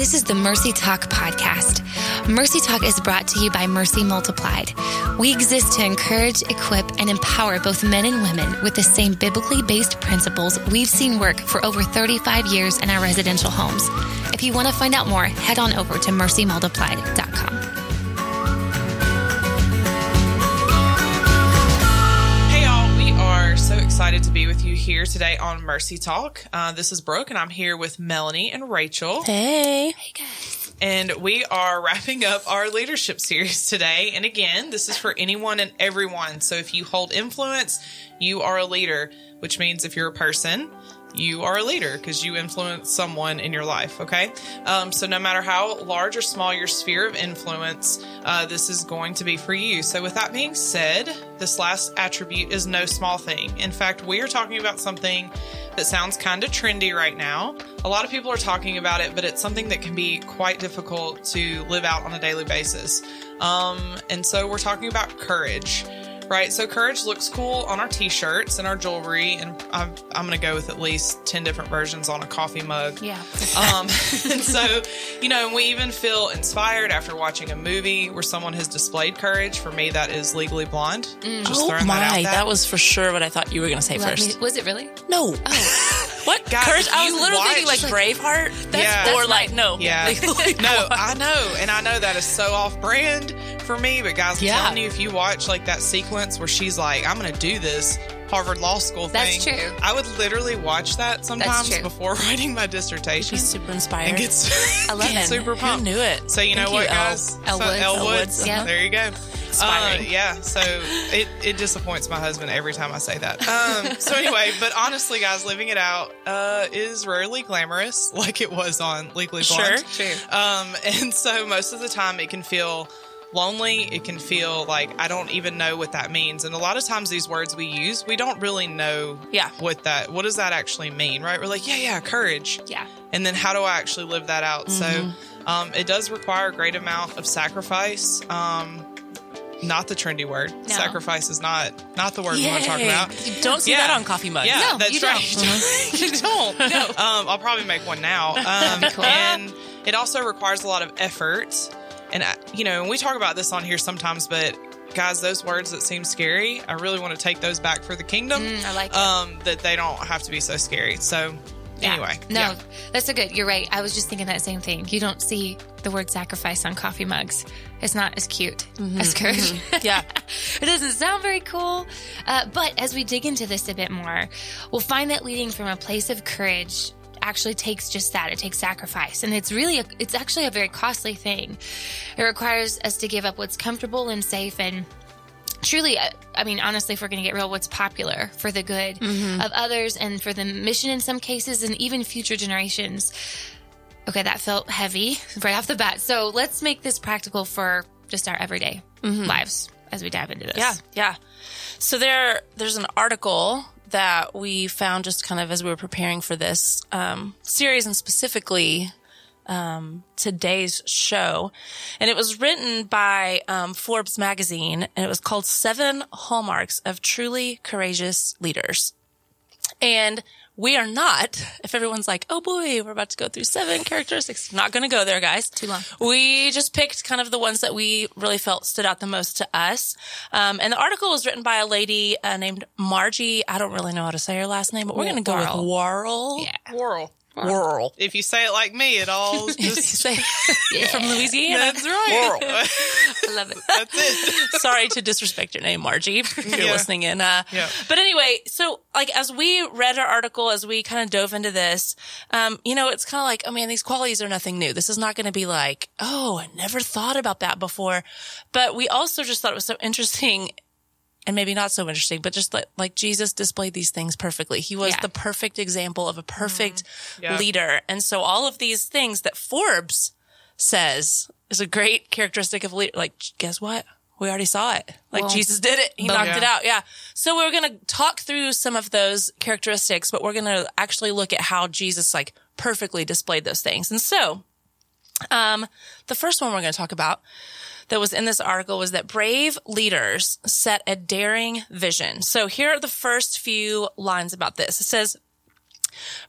This is the Mercy Talk podcast. Mercy Talk is brought to you by Mercy Multiplied. We exist to encourage, equip, and empower both men and women with the same biblically based principles we've seen work for over 35 years in our residential homes. If you want to find out more, head on over to mercymultiplied.com. excited to be with you here today on Mercy Talk. Uh, this is Brooke, and I'm here with Melanie and Rachel. Hey. Hey, guys. And we are wrapping up our leadership series today. And again, this is for anyone and everyone. So if you hold influence, you are a leader, which means if you're a person, you are a leader because you influence someone in your life. Okay. Um, so no matter how large or small your sphere of influence, uh, this is going to be for you. So with that being said, this last attribute is no small thing. In fact, we are talking about something that sounds kind of trendy right now. A lot of people are talking about it, but it's something that can be quite difficult to live out on a daily basis. Um, and so we're talking about courage right? So courage looks cool on our t-shirts and our jewelry, and I'm, I'm going to go with at least 10 different versions on a coffee mug. Yeah. Um, and so, you know, and we even feel inspired after watching a movie where someone has displayed courage. For me, that is Legally Blonde. Just Oh my, that out that. was for sure what I thought you were going to say Let first. me- was it really? no. what? Guys, if I was you literally thinking like Braveheart. Yeah. or like, no. Yeah. Like, no, I know. And I know that is so off brand for me. But guys, I'm Yeah. telling you, if you watch like that sequence where she's like, I'm going to do this Harvard Law School thing. That's true. I would literally watch that sometimes before writing my dissertation. She's super inspired. and get I love it. super Who pumped. knew it? So you know Thank what, guys? Elwood. So- Woods. Elle Elle Woods. Woods, yeah. There you go. Inspiring. Uh, yeah. So it, it disappoints my husband every time I say that. Um, so anyway, but honestly, guys, living it out uh, is rarely glamorous like it was on Legally Blonde. Sure. Um, and so most of the time it can feel lonely. It can feel like I don't even know what that means. And a lot of times these words we use, we don't really know Yeah. what that what does that actually mean, right? We're like, yeah, yeah, courage. Yeah. And then how do I actually live that out? So um, it does require a great amount of sacrifice. Um, not the trendy word. No. Sacrifice is not not the word we want to talk about. You don't see Yeah. that on coffee mugs. Yeah, No, that's you don't. right. you don't. No. Um, I'll probably make one now. Um, cool. And it also requires a lot of effort. And, I, you know, and we talk about this on here sometimes, but guys, those words that seem scary, I really want to take those back for the kingdom. Mm, I like um, that they don't have to be so scary. So, Yeah. anyway. No, yeah. that's so good. You're right. I was just thinking that same thing. You don't see the word sacrifice on coffee mugs. It's not as cute as courage. Yeah. it doesn't sound very cool. Uh, but as we dig into this a bit more, we'll find that leading from a place of courage actually takes just that. It takes sacrifice. And it's really, a, it's actually a very costly thing. It requires us to give up what's comfortable and safe and truly, I- I mean, honestly, if we're going to get real, what's popular for the good of others and for the mission in some cases and even future generations. Okay, that felt heavy right off the bat. So let's make this practical for just our everyday lives as we dive into this. Yeah, yeah. So there, there's an article that we found just kind of as we were preparing for this um, series, and specifically um, today's show, and it was written by um, Forbes magazine, and it was called Seven Hallmarks of Truly Courageous Leaders. And we are not, if everyone's like, oh boy, we're about to go through seven characteristics, not going to go there, guys. Too long. We just picked kind of the ones that we really felt stood out the most to us. Um, and the article was written by a lady uh, named Margie. I don't really know how to say her last name, but we're going to go with Warrell. Warrell. Yeah. Whirl. If you say it like me, it all just. Say, You're from Louisiana. That's right. I love it. That's it. Sorry to disrespect your name, Margie, if you're Yeah. listening in. Uh, Yeah. But anyway, so like as we read our article, as we kind of dove into this, um, you know, it's kind of like, oh man, these qualities are nothing new. This is not going to be like, oh, I never thought about that before. But we also just thought it was so interesting and maybe not so interesting, but just like, like Jesus displayed these things perfectly. He was Yeah. the perfect example of a perfect mm-hmm. Yeah. leader. And so all of these things that Forbes says is a great characteristic of leader. Like, guess what? We already saw it. Like Well, Jesus did it. He knocked it out. Yeah. So we're going to talk through some of those characteristics, but we're going to actually look at how Jesus like perfectly displayed those things. And so, um, the first one we're going to talk about that was in this article was that brave leaders set a daring vision. So here are the first few lines about this. It says,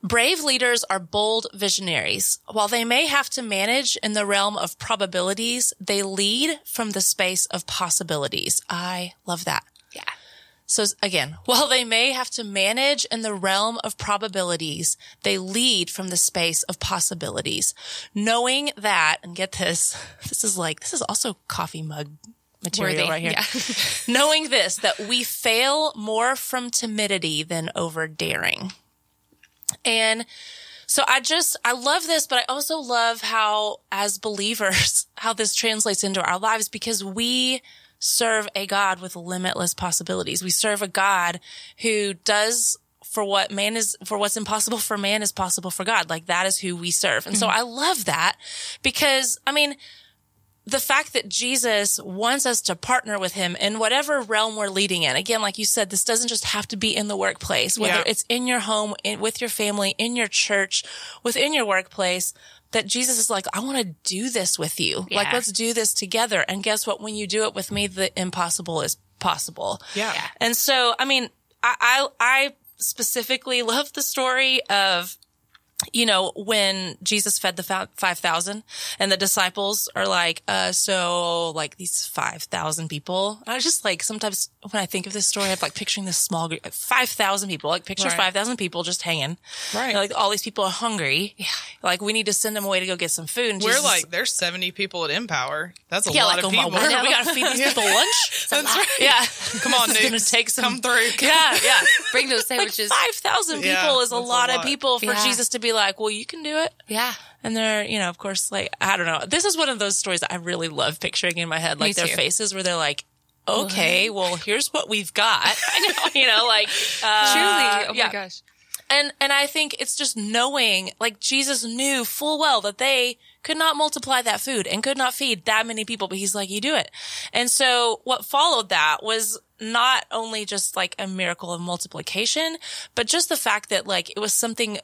Brave leaders are bold visionaries. While they may have to manage in the realm of probabilities, they lead from the space of possibilities. I love that. So again, while they may have to manage in the realm of probabilities, they lead from the space of possibilities, knowing that, and get this, this is like, this is also coffee mug material right here. yeah. knowing this, that we fail more from timidity than over daring. And so I just, I love this, but I also love how as believers, how this translates into our lives because we serve a God with limitless possibilities. We serve a God who does for what man is, for what's impossible for man is possible for God. Like that is who we serve. And so mm-hmm. I love that because, I mean, the fact that Jesus wants us to partner with him in whatever realm we're leading in. Again, like you said, this doesn't just have to be in the workplace, whether Yeah. it's in your home, in, with your family, in your church, within your workplace, that Jesus is like, I want to do this with you. Like, let's do this together. And guess what? When you do it with me, the impossible is possible. Yeah. Yeah. And so, I mean, I, I, I specifically love the story of, you know, when Jesus fed the fa- 5,000 and the disciples are like, uh, so like these 5,000 people. I was just like, sometimes when I think of this story, I'm like picturing this small group, 5,000 people, like picture Right. 5,000 people just hanging. Right. Like all these people are hungry. Yeah. Like we need to send them away to go get some food. And We're Jesus- like, there's 70 people at Empower. That's a yeah, lot like, of people. word, we got to feed these people lunch. That's right. Yeah. Come on, This is gonna Nukes. take some- Come through. Yeah. Yeah. Bring those like sandwiches. 5,000 people Yeah, is a that's a lot, of people for Yeah. Jesus to be like, well, you can do it. yeah. And they're, you know, of course, like, I don't know. This is one of those stories I really love picturing in my head, like their faces where they're like, okay, well, here's what we've got. I know, you know, like, uh, Truly. Oh yeah. my gosh. And, and I think it's just knowing, like, Jesus knew full well that they could not multiply that food and could not feed that many people, but he's like, you do it. And so what followed that was not only just like a miracle of multiplication, but just the fact that like it was something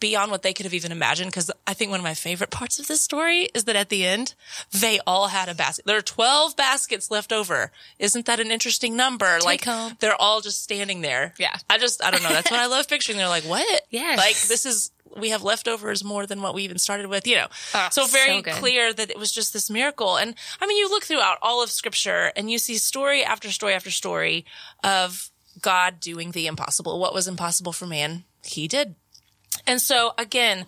beyond what they could have even imagined. Cause I think one of my favorite parts of this story is that at the end, they all had a basket. There are 12 baskets left over. Isn't that an interesting number? like home. they're all just standing there. Yeah. I just, I don't know. That's what I love picturing. They're like, what? Yes. Like this is, we have leftovers more than what we even started with, you know. Oh, so very so clear that it was just this miracle. And I mean, you look throughout all of scripture and you see story after story after story of God doing the impossible. What was impossible for man, he did. And so again,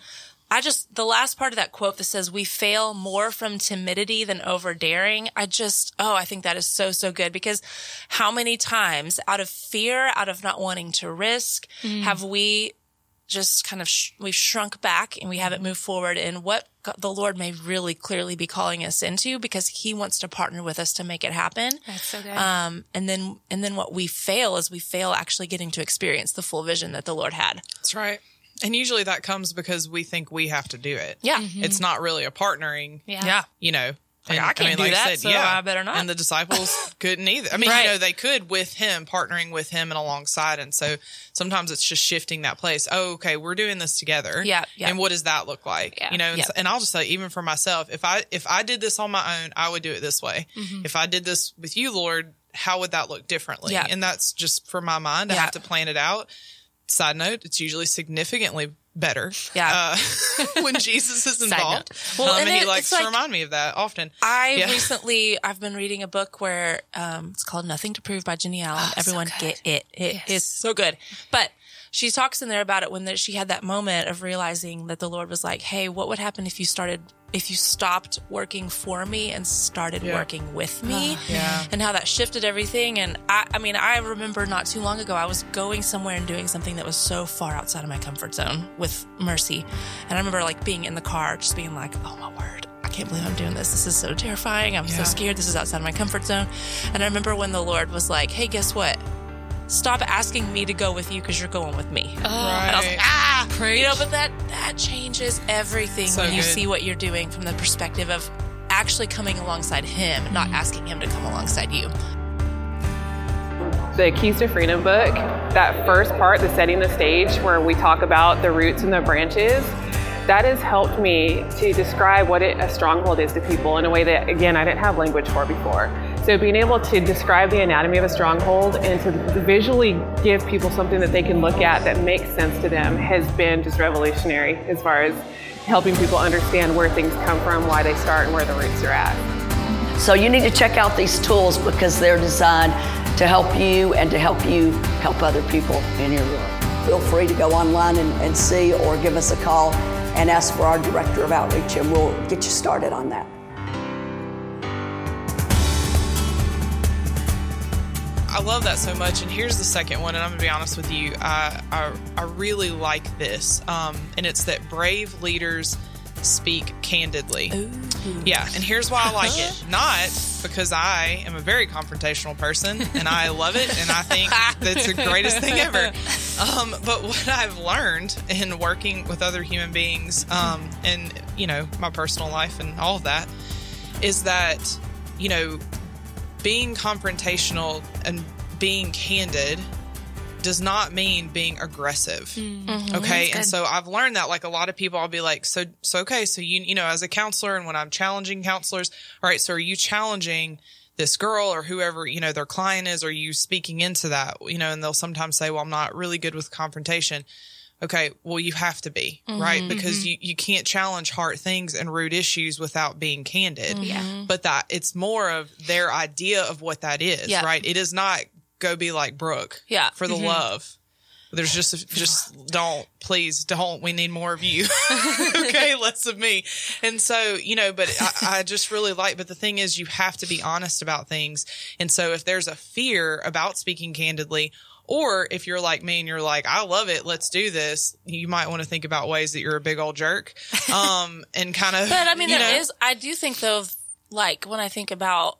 I just, the last part of that quote that says, we fail more from timidity than over daring. I just, oh, I think that is so, so good because how many times out of fear, out of not wanting to risk, have we just kind of, sh- we've shrunk back and we haven't moved forward in what God, the Lord may really clearly be calling us into because he wants to partner with us to make it happen. That's so good. Um, and then, and then what we fail is we fail actually getting to experience the full vision that the Lord had. That's right. And usually that comes because we think we have to do it. Yeah. It's not really a partnering, yeah. Yeah. you know. Like, And, I can't do that, so I better not. And the disciples couldn't either. I mean, Right. you know, they could with him, partnering with him and alongside. And so sometimes it's just shifting that place. Oh, okay, we're doing this together. Yeah, yeah. And what does that look like? Yeah. You know, and, Yeah. and I'll just say, even for myself, if I if I did this on my own, I would do it this way. Mm-hmm. If I did this with you, Lord, how would that look differently? Yeah. And that's just for my mind. I Yeah. have to plan it out. Side note, it's usually significantly better. Yeah. Uh, when Jesus is involved. Well, um, and and, he it- likes to like- remind me of that often. I Yeah. recently I've been reading a book where um, it's called Nothing to Prove by Jennie Allen. Everyone good. get it. It is Yes. so good. But she talks in there about it when the, she had that moment of realizing that the Lord was like, "Hey, what would happen if you started if you stopped working for me and started Yeah. working with me?" Yeah. And how that shifted everything. And I, I mean, I remember not too long ago, I was going somewhere and doing something that was so far outside of my comfort zone with Mercy. And I remember like being in the car, just being like, oh my word, I can't believe I'm doing this. This is so terrifying. I'm so scared. This is outside of my comfort zone. And I remember when the Lord was like, hey, guess what? Stop asking me to go with you because you're going with me. Oh, And I was like, ah, Preach. you know, but that that changes everything So when you good. see what you're doing from the perspective of actually coming alongside Him, not asking Him to come alongside you. the Keys to Freedom book, that first part, the setting the stage, where we talk about the roots and the branches, that has helped me to describe what it, a stronghold is to people in a way that, again, I didn't have language for before. So being able to describe the anatomy of a stronghold and to visually give people something that they can look at that makes sense to them has been just revolutionary as far as helping people understand where things come from, why they start, and where the roots are at. So you need to check out these tools because they're designed to help you and to help you help other people in your world. Feel free to go online and, and see or give us a call and ask for our Director of Outreach and we'll get you started on that. I love that so much. And here's the second one, and I'm gonna be honest with you. I I, I really like this, um, and it's that brave leaders speak candidly. Ooh. Yeah, and here's why I like it. Not because I am a very confrontational person and I love it and I think that's the greatest thing ever. Um, but what I've learned in working with other human beings um, and, you know, my personal life and all of that is that, you know, being confrontational and being candid does not mean being aggressive. Mm-hmm. Okay. And so I've learned that like a lot of people, I'll be like, so, so, okay. So you, you know, as a counselor and when I'm challenging counselors, all right. So are you challenging this girl or whoever, you know, their client is? Are you speaking into that? You know, and they'll sometimes say, well, I'm not really good with confrontation. Okay. Well, you have to be, mm-hmm, right? Because mm-hmm. you, you can't challenge hard things and root issues without being candid. Yeah. But that it's more of their idea of what that is, yeah. right? It is not go be like Brooke. Yeah. For the mm-hmm. love. There's just, just don't, please don't. We need more of you. okay. Less of me. And so, you know, but I, I, just really like, but the thing is, you have to be honest about things. And so if there's a fear about speaking candidly, or if you're like me and you're like, I love it, let's do this, you might want to think about ways that you're a big old jerk. Um, and kind of. but I mean, there know, is, I do think though, like when I think about,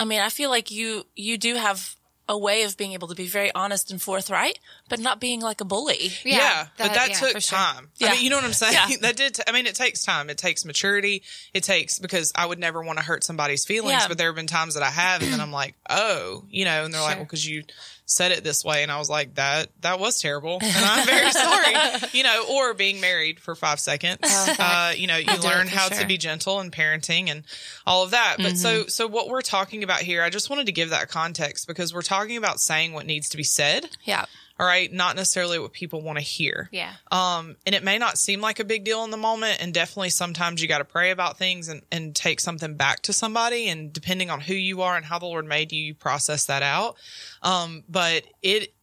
I mean, I feel like you, you do have a way of being able to be very honest and forthright, but not being like a bully. Yeah, yeah that, but that yeah, took time. Yeah. I mean, you know what I'm saying? Yeah. that did. T- I mean, it takes time. It takes maturity. It takes because I would never want to hurt somebody's feelings, but there have been times that I have, and then I'm like, oh, you know, and they're sure. like, well, because you said it this way and I was like that that was terrible. And I'm very sorry. You know or being married for 5 seconds. Oh, uh, you know you learn how sure. to be gentle and parenting and all of that. But mm-hmm. so so what we're talking about here I just wanted to give that context because we're talking about saying what needs to be said. Yeah all right not necessarily what people want to hear yeah um and it may not seem like a big deal in the moment and definitely sometimes you got to pray about things and and take something back to somebody and depending on who you are and how the lord made you you process that out um but it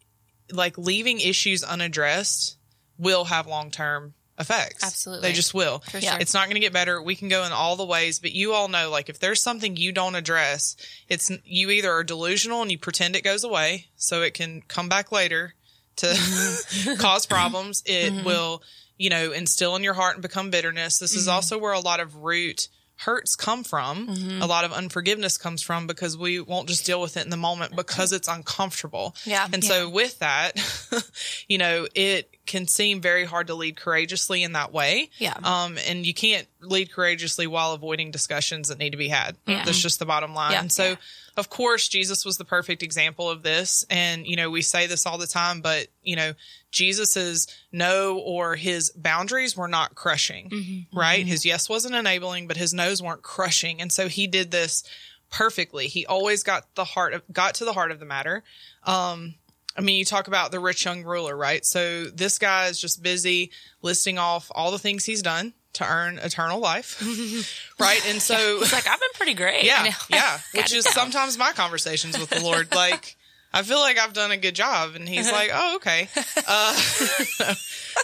like leaving issues unaddressed will have long term effects. Absolutely. They just will. For sure. It's not going to get better. We can go in all the ways, but you all know, like, if there's something you don't address, it's you either are delusional and you pretend it goes away so it can come back later, to mm-hmm. cause problems. It mm-hmm. will, you know, instill in your heart and become bitterness. This mm-hmm. is also where a lot of root hurts come from. Mm-hmm. A lot of unforgiveness comes from because we won't just deal with it in the moment because it's uncomfortable. Yeah. And yeah. so with that, you know, it can seem very hard to lead courageously in that way. Yeah. Um, and you can't lead courageously while avoiding discussions that need to be had. Yeah. That's just the bottom line. Yeah. And so, yeah. of course, Jesus was the perfect example of this. And, you know, we say this all the time, but, you know, Jesus's no or his boundaries were not crushing, mm-hmm. right? Mm-hmm. His yes wasn't enabling, but his no's weren't crushing. And so he did this perfectly. He always got the heart of, got to the heart of the matter. Um, I mean, you talk about the rich young ruler, right? So this guy is just busy listing off all the things he's done to earn eternal life, right? And so he's like, I've been pretty great. Yeah, yeah. Which is sometimes my conversations with the Lord, like. I feel like I've done a good job. And he's like, oh, okay. Uh,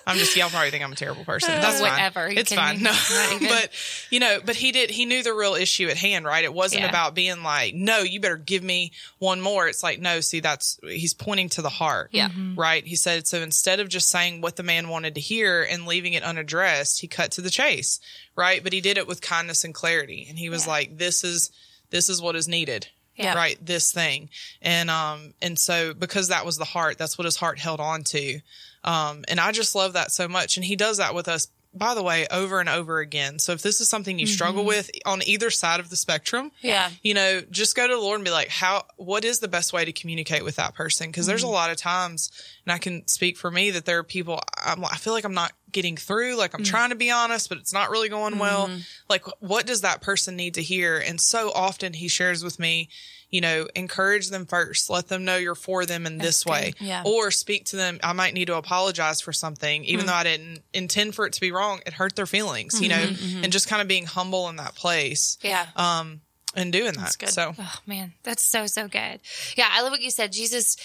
I'm just, y'all probably think I'm a terrible person. That's fine. Whatever. It's fine. No, but you know, but he did, he knew the real issue at hand, right? It wasn't yeah. about being like, no, you better give me one more. It's like, no, see, that's, he's pointing to the heart. Yeah. Mm-hmm. Right. He said, so instead of just saying what the man wanted to hear and leaving it unaddressed, he cut to the chase. Right. But he did it with kindness and clarity. And he was yeah. like, this is, this is what is needed yeah. right this thing and um and so because that was the heart that's what his heart held on to um and i just love that so much and he does that with us by the way, over and over again. So if this is something you mm-hmm. struggle with on either side of the spectrum, yeah, you know, just go to the Lord and be like, how, what is the best way to communicate with that person? because mm-hmm. there's a mm-hmm. lot of times, and I can speak for me that there are people I'm, I feel like I'm not getting through. Like I'm mm. trying to be honest, but it's not really going well. Mm-hmm. Like, what does that person need to hear? And so often he shares with me, you know, encourage them first. Let them know you're for them in this way. Yeah. Or speak to them. I might need to apologize for something, even mm. though I didn't intend for it to be wrong. It hurt their feelings, you mm-hmm. know, mm-hmm. and just kind of being humble in that place Yeah. um, and doing that. good. So, Oh man, that's so so good. Yeah, I love what you said. Jesus,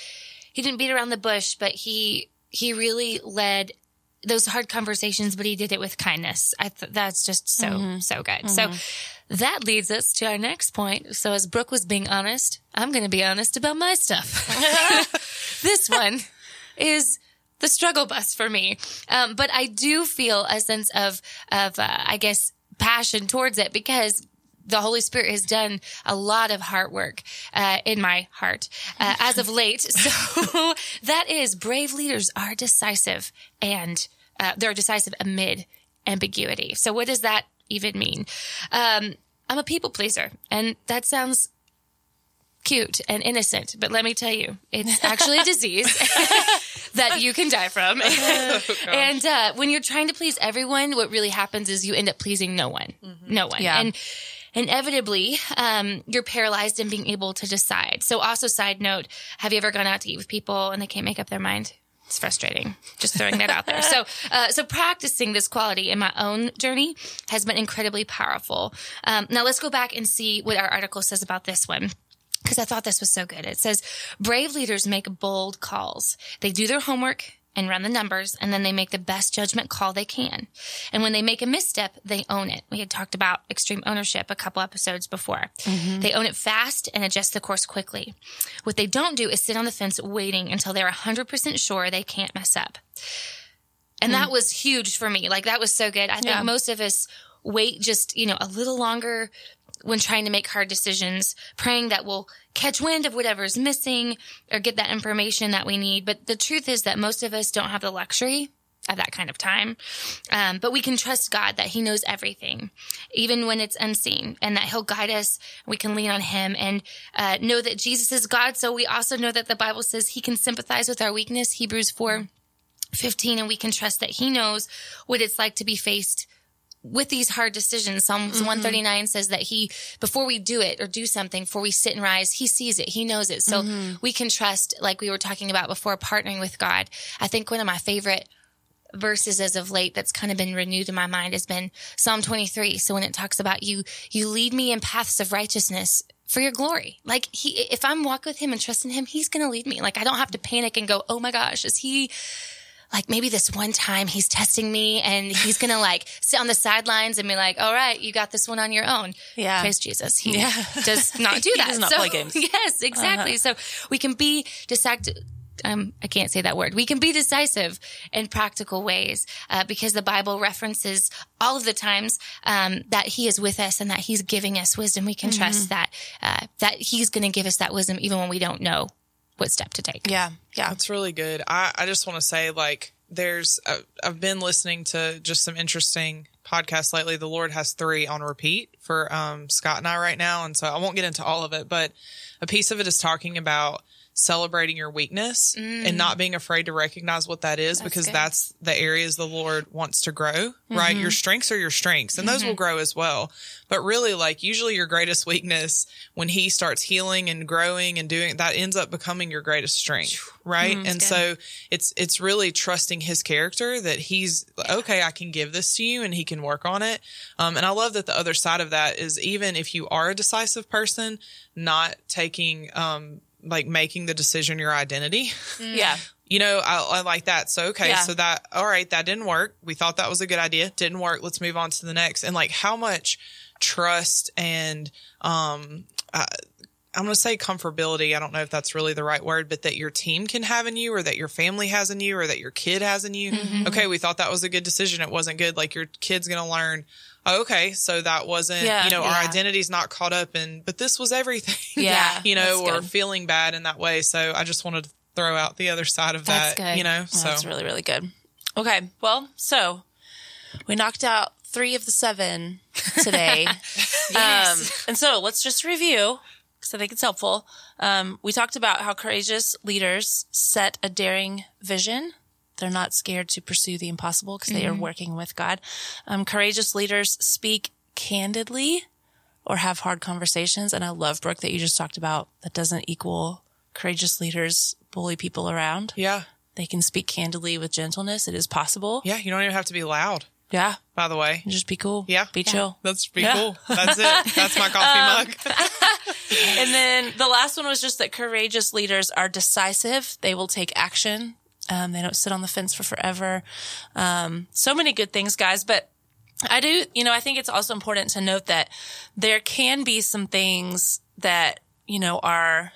he didn't beat around the bush, but he he really led those hard conversations, but he did it with kindness. I th- that's just so so good. So that leads us to our next point. So as Brooke was being honest, I'm going to be honest about my stuff. this one is the struggle bus for me. Um, but I do feel a sense of, of, uh, I guess, passion towards it because the Holy Spirit has done a lot of heart work uh, in my heart uh, as of late. So that is brave leaders are decisive and uh, they're decisive amid ambiguity. So what does that even mean? Um, I'm a people pleaser, and that sounds cute and innocent, but let me tell you, it's actually a disease that you can die from. and uh, when you're trying to please everyone, what really happens is you end up pleasing no one, no one. Yeah. And inevitably, um, you're paralyzed in being able to decide. So, also, side note: Have you ever gone out to eat with people and they can't make up their mind? It's frustrating. Just throwing that out there. So, uh, so practicing this quality in my own journey has been incredibly powerful. Um, now let's go back and see what our article says about this one because I thought this was so good. It says brave leaders make bold calls. They do their homework and run the numbers, and then they make the best judgment call they can. And when they make a misstep, they own it. We had talked about extreme ownership a couple episodes before. Mm-hmm. They own it fast and adjust the course quickly. What they don't do is sit on the fence waiting until they're 100% sure they can't mess up. And that mm. was huge for me. Like that was so good. I think Yeah. most of us wait just, you know, a little longer when trying to make hard decisions, praying that we'll catch wind of whatever's missing or get that information that we need. But the truth is that most of us don't have the luxury of that kind of time. Um, but we can trust God that He knows everything, even when it's unseen, and that He'll guide us. We can lean on Him and uh, know that Jesus is God. So we also know that the Bible says He can sympathize with our weakness. Hebrews 4 15, and we can trust that He knows what it's like to be faced with these hard decisions. Psalms mm-hmm. 139 says that he, before we do it or do something, before we sit and rise, he sees it. He knows it. So mm-hmm. we can trust, like we were talking about before, partnering with God. I think one of my favorite verses as of late that's kind of been renewed in my mind has been Psalm 23. So when it talks about you, you lead me in paths of righteousness for your glory. Like he, if I'm walk with him and trust in him, he's going to lead me. Like I don't have to panic and go, Oh my gosh, is he, like maybe this one time he's testing me and he's gonna like sit on the sidelines and be like, "All right, you got this one on your own." Yeah. praise Jesus. He Yeah. does not do that. He does not So- play games. Yes, exactly. So we can be decisive. Um, I can't say that word. We can be decisive in practical ways uh, because the Bible references all of the times um, that He is with us and that He's giving us wisdom. We can trust that uh, that He's going to give us that wisdom even when we don't know what step to take. Yeah. Yeah. That's really good. I, I just want to say, like, there's, uh, I've been listening to just some interesting podcasts lately. The Lord has three on repeat for um, Scott and I right now. And so I won't get into all of it, but a piece of it is talking about celebrating your weakness and not being afraid to recognize what that is because good. that's the areas the Lord wants to grow, right? Your strengths are your strengths and those will grow as well. But really, like, usually your greatest weakness when He starts healing and growing and doing that ends up becoming your greatest strength, right? and so it's, it's really trusting His character that He's okay, I can give this to you and He can work on it. Um, and I love that the other side of that is even if you are a decisive person, not taking, um, like making the decision your identity. Yeah. You know, I, I like that. So, okay. Yeah. So that, all right, that didn't work. We thought that was a good idea. Didn't work. Let's move on to the next. And like how much trust and, um, uh, I'm going to say comfortability. I don't know if that's really the right word, but that your team can have in you or that your family has in you or that your kid has in you. Okay. We thought that was a good decision. It wasn't good. Like your kid's going to learn. Okay. So that wasn't, Yeah, you know, our yeah. identity's not caught up in, but this was everything. Yeah, you know, or good. feeling bad in that way. So I just wanted to throw out the other side of That's that, good. you know, so That's really, really good. Okay. Well, so we knocked out three of the seven today. um, and so let's just review because I think it's helpful. Um, we talked about how courageous leaders set a daring vision they're not scared to pursue the impossible because they are working with God. Um, courageous leaders speak candidly or have hard conversations. And I love Brooke that you just talked about. That doesn't equal courageous leaders bully people around. Yeah. They can speak candidly with gentleness. It is possible. Yeah. You don't even have to be loud, Yeah. by the way. Just be cool. Yeah. Be chill. That's pretty Yeah. cool. That's it. That's my coffee mug. And then the last one was just that courageous leaders are decisive. They will take action. Um, they don't sit on the fence for forever. Um, so many good things, guys. But I do, you know, I think it's also important to note that there can be some things that, you know, are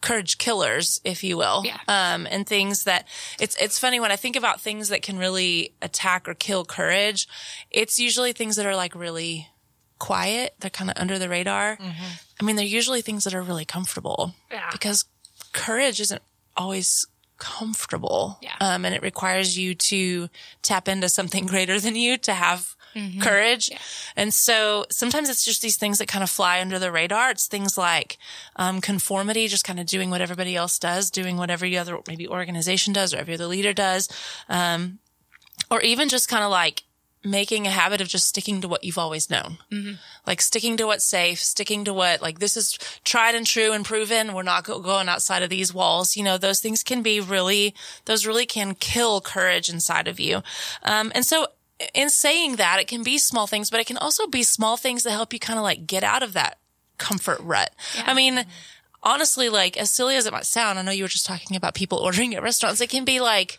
courage killers, if you will. Yeah. Um, and things that it's, it's funny when I think about things that can really attack or kill courage, it's usually things that are like really quiet. They're kind of under the radar. I mean, they're usually things that are really comfortable Yeah. because courage isn't always comfortable. Yeah. Um, and it requires you to tap into something greater than you to have courage. And so sometimes it's just these things that kind of fly under the radar. It's things like, um, conformity, just kind of doing what everybody else does, doing what every other maybe organization does or every other leader does. Um, or even just kind of like making a habit of just sticking to what you've always known. Like sticking to what's safe, sticking to what, like this is tried and true and proven. We're not go- going outside of these walls. You know, those things can be really, those really can kill courage inside of you. Um, and so in saying that, it can be small things, but it can also be small things that help you kind of like get out of that comfort rut. I mean, honestly, like as silly as it might sound, I know you were just talking about people ordering at restaurants. It can be like,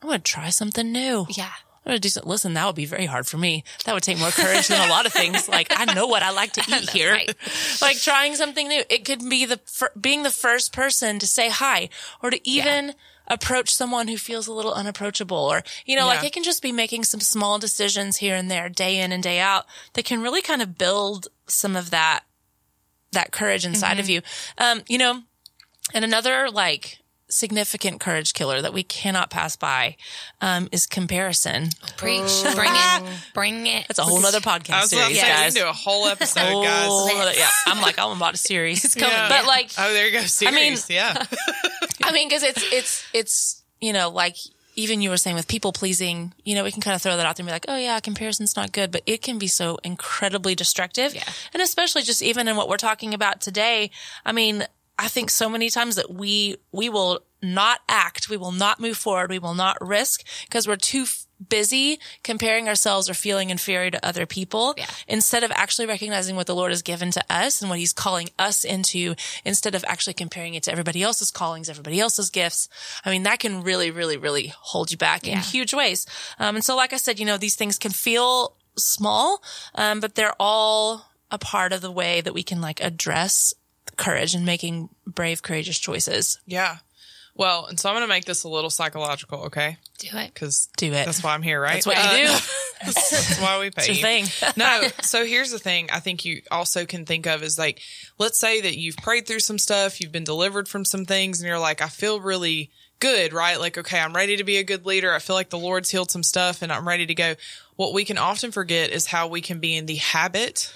I'm going to try something new. Yeah. I'm gonna do some, listen, that would be very hard for me. That would take more courage than a lot of things. Like, I know what I like to eat here. right. Like trying something new. It could be the, fir- being the first person to say hi or to even approach someone who feels a little unapproachable or, you know, like it can just be making some small decisions here and there, day in and day out that can really kind of build some of that, that courage inside of you. Um, you know, and another like significant courage killer that we cannot pass by, um, is comparison. Preach. Bring it. Bring it. That's a whole other I podcast was series, say, guys. do a whole episode, Whole guys. other- yeah, I'm like, I'm about a series. Yeah. But like, oh, there you go. Series. mean- yeah. I mean, cause it's, it's, it's, you know, like even you were saying with people pleasing, you know, we can kind of throw that out there and be like, oh yeah, comparison's not good, but it can be so incredibly destructive. Yeah. And especially just even in what we're talking about today. I mean, I think so many times that we, we will not act. We will not move forward. We will not risk because we're too f- busy comparing ourselves or feeling inferior to other people Yeah. instead of actually recognizing what the Lord has given to us and what he's calling us into instead of actually comparing it to everybody else's callings, everybody else's gifts. I mean, that can really, really, really hold you back in huge ways. Um, and so, like I said, you know, these things can feel small, um, but they're all a part of the way that we can like address courage and making brave, courageous choices. Yeah. Well, and so I'm going to make this a little psychological, okay? Do it. Because Do it. That's why I'm here, right? That's what Uh, you do. That's why we pay It's your you. thing. no. So here's the thing I think you also can think of is like, let's say that you've prayed through some stuff, you've been delivered from some things, and you're like, I feel really good, right? Like, okay, I'm ready to be a good leader. I feel like the Lord's healed some stuff and I'm ready to go. What we can often forget is how we can be in the habit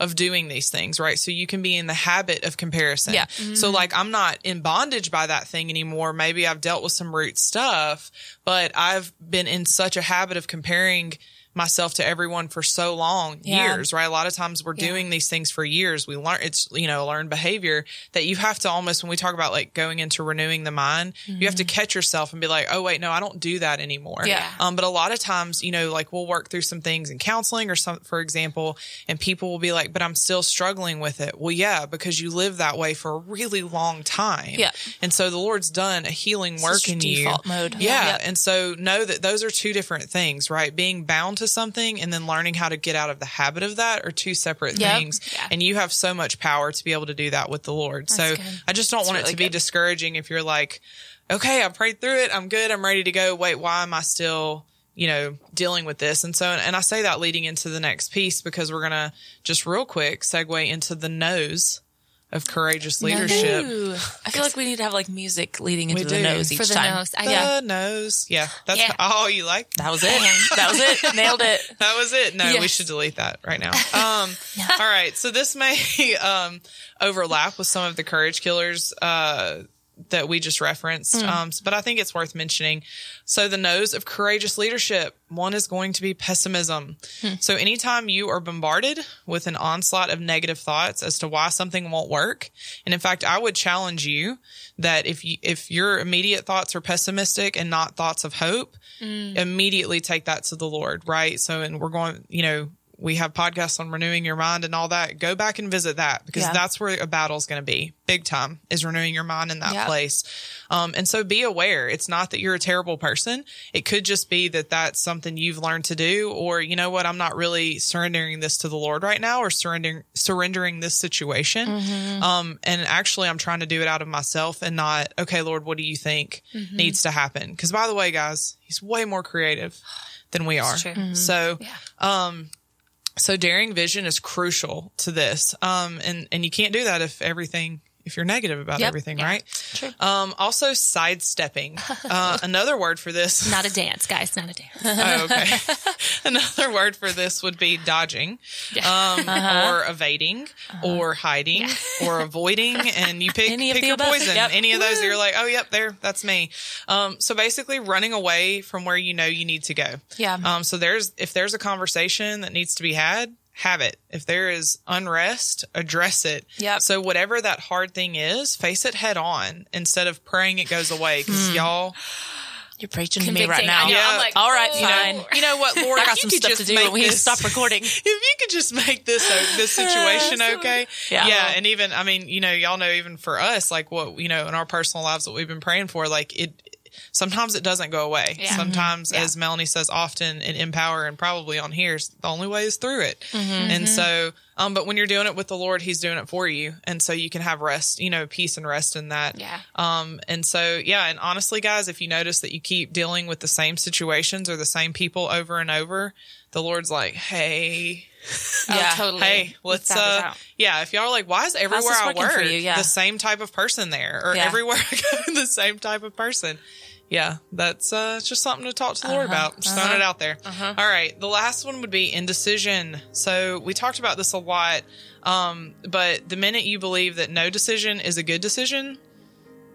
of doing these things, right? So you can be in the habit of comparison. Yeah. So mm-hmm. like I'm not in bondage by that thing anymore. Maybe I've dealt with some root stuff, but I've been in such a habit of comparing myself to everyone for so long, Yeah. years, right? A lot of times we're doing these things for years. We learn it's, you know, learned behavior that you have to almost, when we talk about like going into renewing the mind, you have to catch yourself and be like, oh, wait, no, I don't do that anymore. Yeah. Um, but a lot of times, you know, like we'll work through some things in counseling or some, for example, and people will be like, but I'm still struggling with it. Well, yeah, because you live that way for a really long time. Yeah. And so the Lord's done a healing work just in you. default mode. Yeah. Yep. And so know that those are two different things, right? Being bound to something and then learning how to get out of the habit of that are two separate Yep. things. Yeah. And you have so much power to be able to do that with the Lord. so good. I just don't want it really to be discouraging if you're like, okay, I prayed through it. I'm good. I'm ready to go. Wait, why am I still, you know, dealing with this? And so, and I say that leading into the next piece because we're going to just real quick segue into the nose of courageous leadership. Ooh. I feel like we need to have like music leading into We the do. nose each For the time. nose. I The yeah. nose. Yeah. That's Yeah. all you like. That was it. that was it. Nailed it. That was it. No, we should delete that right now. Um, all right. So this may um, overlap with some of the courage killers uh, that we just referenced. Mm. Um, but I think it's worth mentioning. So the nose of courageous leadership, one is going to be pessimism. Hmm. So anytime you are bombarded with an onslaught of negative thoughts as to why something won't work, and in fact, I would challenge you that if you, if your immediate thoughts are pessimistic and not thoughts of hope, hmm. immediately take that to the Lord, right? So, and we're going, you know, we have podcasts on renewing your mind and all that. Go back and visit that because Yeah. that's where a battle's going to be big time is renewing your mind in that Yeah. place. Um, and so be aware. It's not that you're a terrible person. It could just be that that's something you've learned to do, or you know what? I'm not really surrendering this to the Lord right now or surrendering, surrendering this situation. Mm-hmm. Um, and actually I'm trying to do it out of myself and not, okay, Lord, what do you think Mm-hmm. needs to happen? Cause by the way, guys, he's way more creative than we are. Mm-hmm. So, um, so daring vision is crucial to this. Um, and, and you can't do that if everything, if you're negative about Yep. everything, right? Um, also sidestepping. Uh, another word for this. Not a dance, guys. Not a dance. oh, okay. another word for this would be dodging, um, Uh-huh. or evading, or hiding, or avoiding. And you pick, Any of pick your above. poison. Yep. Any of those you're like, oh, yep, there, that's me. Um, so basically running away from where you know you need to go. Yeah. Um, so there's, if there's a conversation that needs to be had, have it. If there is unrest, address it. Yeah. So whatever that hard thing is, face it head on instead of praying it goes away. Cause Hmm. y'all, You're preaching to me right now. Yeah. I'm like, All right, oh. you fine. know, you know what, Lord, I got some stuff to do make when we this- stop recording. if you could just make this o- this situation okay, Yeah. yeah, and even I mean, you know, y'all know even for us, like what you know in our personal lives, what we've been praying for, like it. Sometimes it doesn't go away. Yeah. Mm-hmm. Sometimes, Yeah. as Melanie says often in Empower and probably on here, the only way is through it. Mm-hmm. And mm-hmm. so, um, but when you're doing it with the Lord, He's doing it for you, and so you can have rest, you know, peace and rest in that. Yeah. Um, and so, yeah, and honestly, guys, if you notice that you keep dealing with the same situations or the same people over and over, the Lord's like, hey, Yeah. Oh, totally. hey, let's, Let's uh, yeah, if y'all are like, why is everywhere I work you? Yeah. the same type of person there or Yeah. everywhere I go, the same type of person? Yeah, that's uh, just something to talk to the Lord Uh-huh. about. Just throwing it out there. All right, the last one would be indecision. So we talked about this a lot, um, but the minute you believe that no decision is a good decision,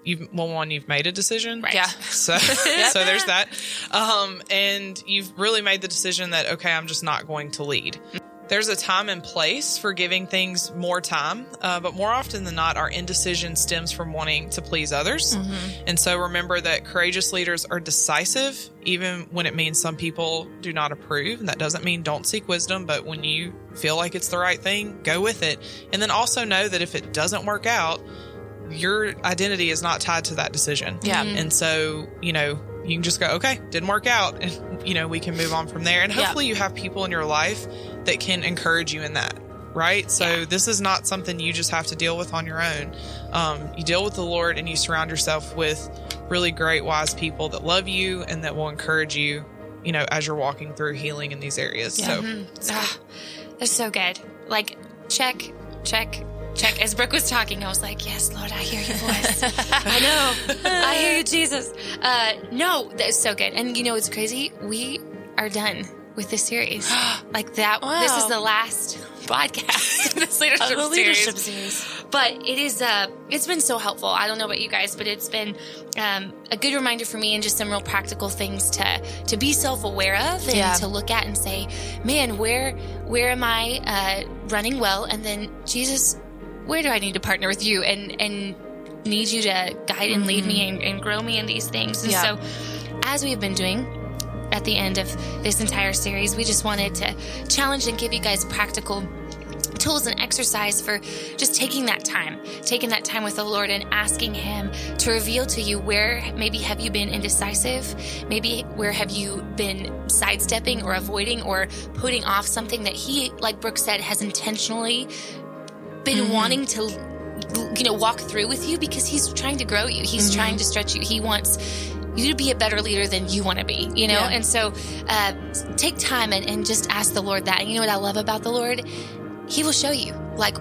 you've well, one, you've made a decision, Right. Yeah. so, so there's that. Um, and you've really made the decision that, okay, I'm just not going to lead. There's a time and place for giving things more time, uh, but more often than not, our indecision stems from wanting to please others. And so remember that courageous leaders are decisive, even when it means some people do not approve. And that doesn't mean don't seek wisdom, but when you feel like it's the right thing, go with it. And then also know that if it doesn't work out, your identity is not tied to that decision. Yeah. And so, you know, you can just go, okay, didn't work out. And, you know, we can move on from there. And Yeah. hopefully you have people in your life that can encourage you in that. Right. So this is not something you just have to deal with on your own. Um, you deal with the Lord and you surround yourself with really great, wise people that love you and that will encourage you, you know, as you're walking through healing in these areas. So Ah, that's so good. Like, check, check, check. As Brooke was talking, I was like, yes, Lord, I hear your voice. I know. I hear you, Jesus. Uh, no, that's so good. And you know, it's crazy. We are done with this series. like that. This is the last podcast in this leadership, the leadership series. series. But it is, uh, it's been so helpful. I don't know about you guys, but it's been um, a good reminder for me and just some real practical things to to be self aware of and Yeah. to look at and say, man, where where am I uh, running well? And then Jesus, where do I need to partner with you and and need you to guide and lead me and, and grow me in these things? And Mm-hmm. Yeah. so, as we have been doing at the end of this entire series, we just wanted to challenge and give you guys practical tools and exercise for just taking that time, taking that time with the Lord and asking Him to reveal to you where maybe have you been indecisive, maybe where have you been sidestepping or avoiding or putting off something that He, like Brooke said, has intentionally been mm-hmm. wanting to you know walk through with you because he's trying to grow you. He's mm-hmm. trying to stretch you. He wants you to be a better leader than you want to be you know? Yeah. and so uh, take time and, and just ask the lord that. And you know what i love about the lord? He will show you like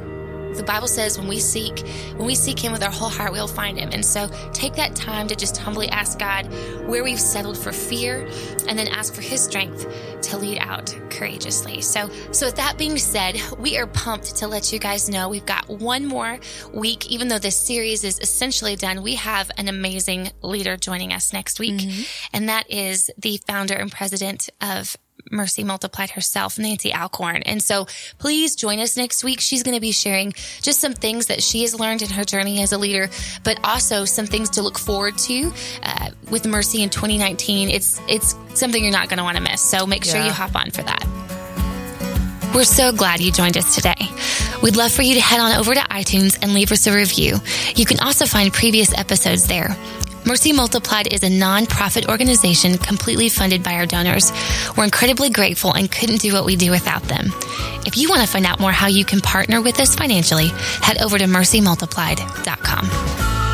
The Bible says when we seek, when we seek Him with our whole heart, we'll find Him. And so take that time to just humbly ask God where we've settled for fear and then ask for His strength to lead out courageously. So, so with that being said, we are pumped to let you guys know we've got one more week, even though this series is essentially done. We have an amazing leader joining us next week, mm-hmm. and that is the founder and president of Mercy Multiplied herself, Nancy Alcorn. And so please join us next week. She's going to be sharing just some things that she has learned in her journey as a leader, but also some things to look forward to uh, with Mercy in 2019. It's, it's something you're not going to want to miss. So make sure yeah. you hop on for that. We're so glad you joined us today. We'd love for you to head on over to iTunes and leave us a review. You can also find previous episodes there. Mercy Multiplied is a nonprofit organization completely funded by our donors. We're incredibly grateful and couldn't do what we do without them. If you want to find out more how you can partner with us financially, head over to mercymultiplied.com.